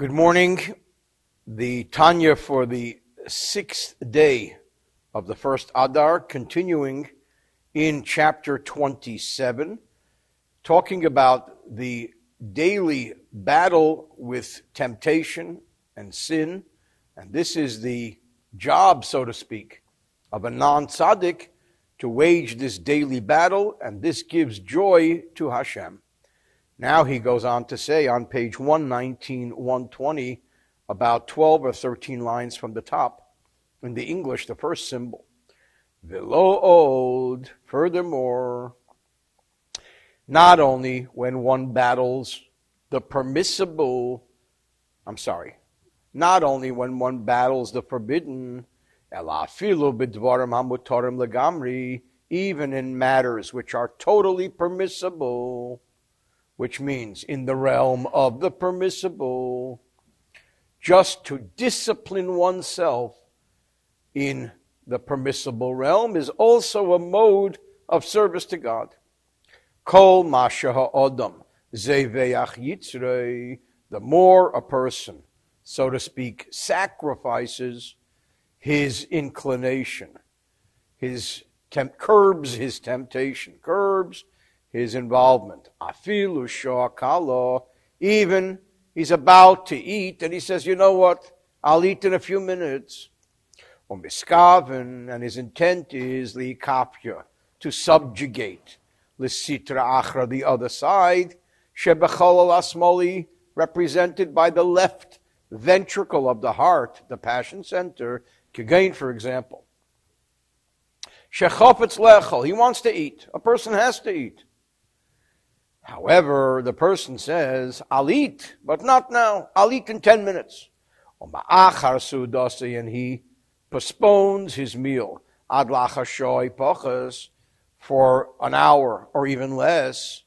Good morning. The Tanya for the sixth day of the first Adar, continuing in chapter 27, talking about the daily battle with temptation and sin. And this is the job, so to speak, of a non tzaddik to wage this daily battle, and this gives joy to Hashem. Now he goes on to say on page 119, 120, about 12 or 13 lines from the top, in the English, the first symbol. Velo old, furthermore, not only when one battles the permissible, I'm sorry, not only when one battles the forbidden, even in matters which are totally permissible which means in the realm of the permissible, just to discipline oneself in the permissible realm is also a mode of service to God. Kol masha ha'odam zeveach yitzrei, the more a person, so to speak, sacrifices his inclination, his temp- curbs his temptation, curbs his involvement. Afilu shoakalo, even he's about to eat, and he says, you know what? I'll eat in a few minutes. Umiskaven, and his intent is liikapya, to subjugate. Lisitra achra, the other side. Shebechol asmoli, represented by the left ventricle of the heart, the passion center. Kagain, for example. Shechofetz lechel, he wants to eat. A person has to eat. However, the person says, I'll eat, but not now. I'll eat in 10 minutes. And he postpones his meal for an hour or even less.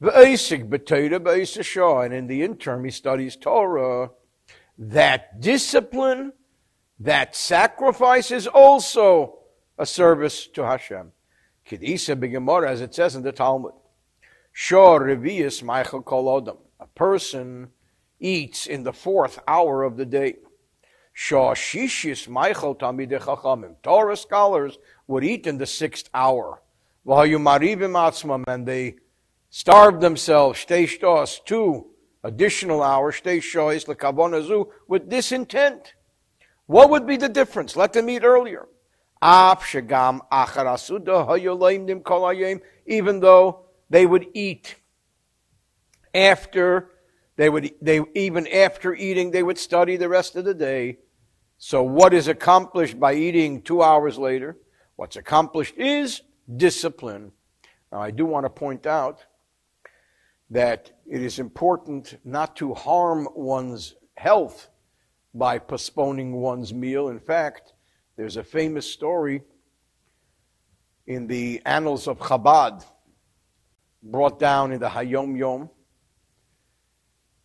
And in the interim, he studies Torah. That discipline, that sacrifice is also a service to Hashem. As it says in the Talmud. Shor revius ma'achal kolodam. A person eats in the fourth hour of the day. Shor shishis ma'achal tamidei chachamim. Torah scholars would eat in the sixth hour. V'hayumarivim atzmam, and they starved themselves, shtei shtos, two additional hours, shtei shois lekavonazu, with this intent. What would be the difference? Let them eat earlier. Even though they would eat after they would they even after eating they would study the rest of the day. So what is accomplished by eating two hours later? What's accomplished is discipline. Now i do want to point out that it is important not to harm one's health by postponing one's meal. In fact there's a famous story in the annals of chabad brought down in the Hayom Yom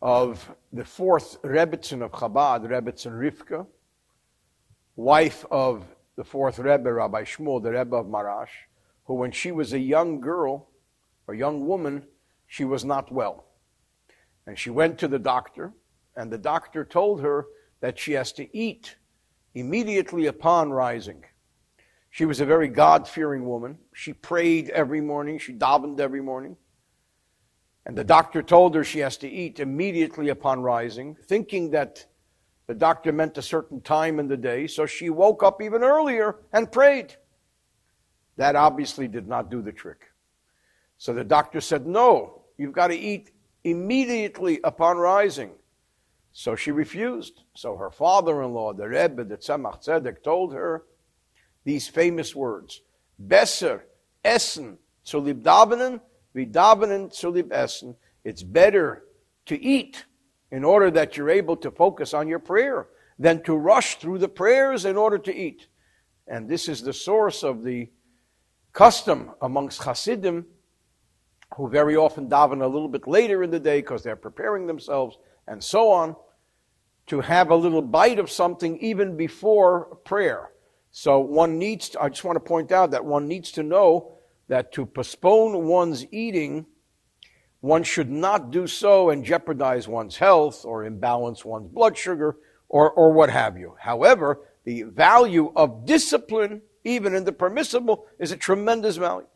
of the fourth Rebbitzin of Chabad, Rebbitzin Rivka, wife of the fourth Rebbe, Rabbi Shmuel, the Rebbe of Maharash, who when she was a young girl, or young woman, she was not well. And she went to the doctor, and the doctor told her that she has to eat immediately upon rising. She was a very God fearing woman. She prayed every morning, she davened every morning. And the doctor told her she has to eat immediately upon rising, thinking that the doctor meant a certain time in the day. So she woke up even earlier and prayed. That obviously did not do the trick. So the doctor said, No, you've got to eat immediately upon rising. So she refused. So her father in law, the Rebbe, the Tzemach Tzedek, told her, these famous words. Besser, Essen, zu lieb davenen, wie davenen zu lieb essen. It's better to eat in order that you're able to focus on your prayer than to rush through the prayers in order to eat. And this is the source of the custom amongst Hasidim, who very often daven a little bit later in the day because they're preparing themselves and so on, to have a little bite of something even before prayer. So one needs to, I just want to point out that one needs to know that to postpone one's eating one should not do so and jeopardize one's health or imbalance one's blood sugar or, or what have you. However, the value of discipline, even in the permissible, is a tremendous value.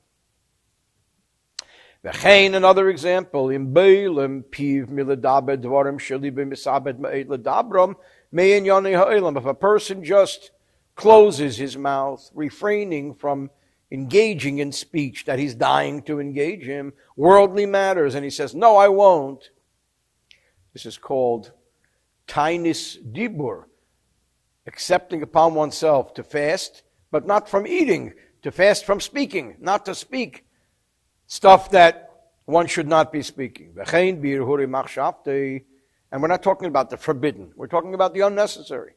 V'chein, another example, in Beilim, piv miladabed dvarim sheli b'misabed ma'ed ladabram, me'in yoni ha'elam. If a person just closes his mouth, refraining from engaging in speech that he's dying to engage in, worldly matters, and he says, no, I won't. This is called tainis dibur, accepting upon oneself to fast, but not from eating, to fast from speaking, not to speak stuff that one should not be speaking. And we're not talking about the forbidden, we're talking about the unnecessary.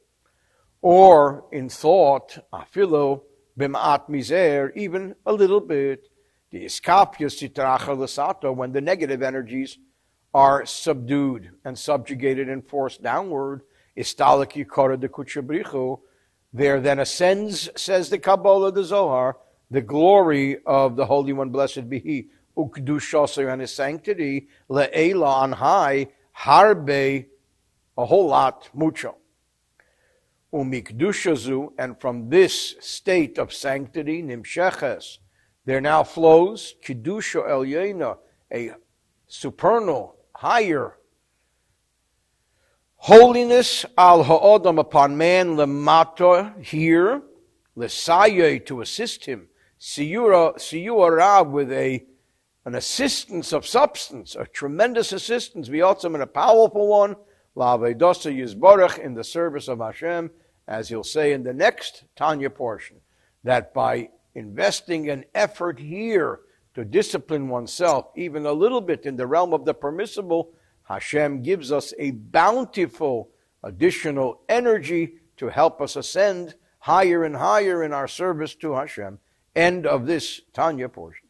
Or in thought, afilo bim'at miser, even a little bit. The iskapius titracha when the negative energies are subdued and subjugated and forced downward. Istalik yikora de kuchabrichu. There then ascends, says the Kabbalah, the Zohar, the glory of the Holy One, blessed be He, ukdushoser and His sanctity, le'ela on high, harbe, a whole lot, mucho. Umikdushazu, and from this state of sanctity, nimsheches, there now flows kidusha elyena, a supernal, higher holiness al ha'odam upon man lemata here, lesaye to assist him, siyura siyura with a an assistance of substance, a tremendous assistance, be also a powerful one, la'avedosa yizbarach in the service of Hashem, as he'll say in the next Tanya portion, that by investing an effort here to discipline oneself, even a little bit in the realm of the permissible, Hashem gives us a bountiful additional energy to help us ascend higher and higher in our service to Hashem. End of this Tanya portion.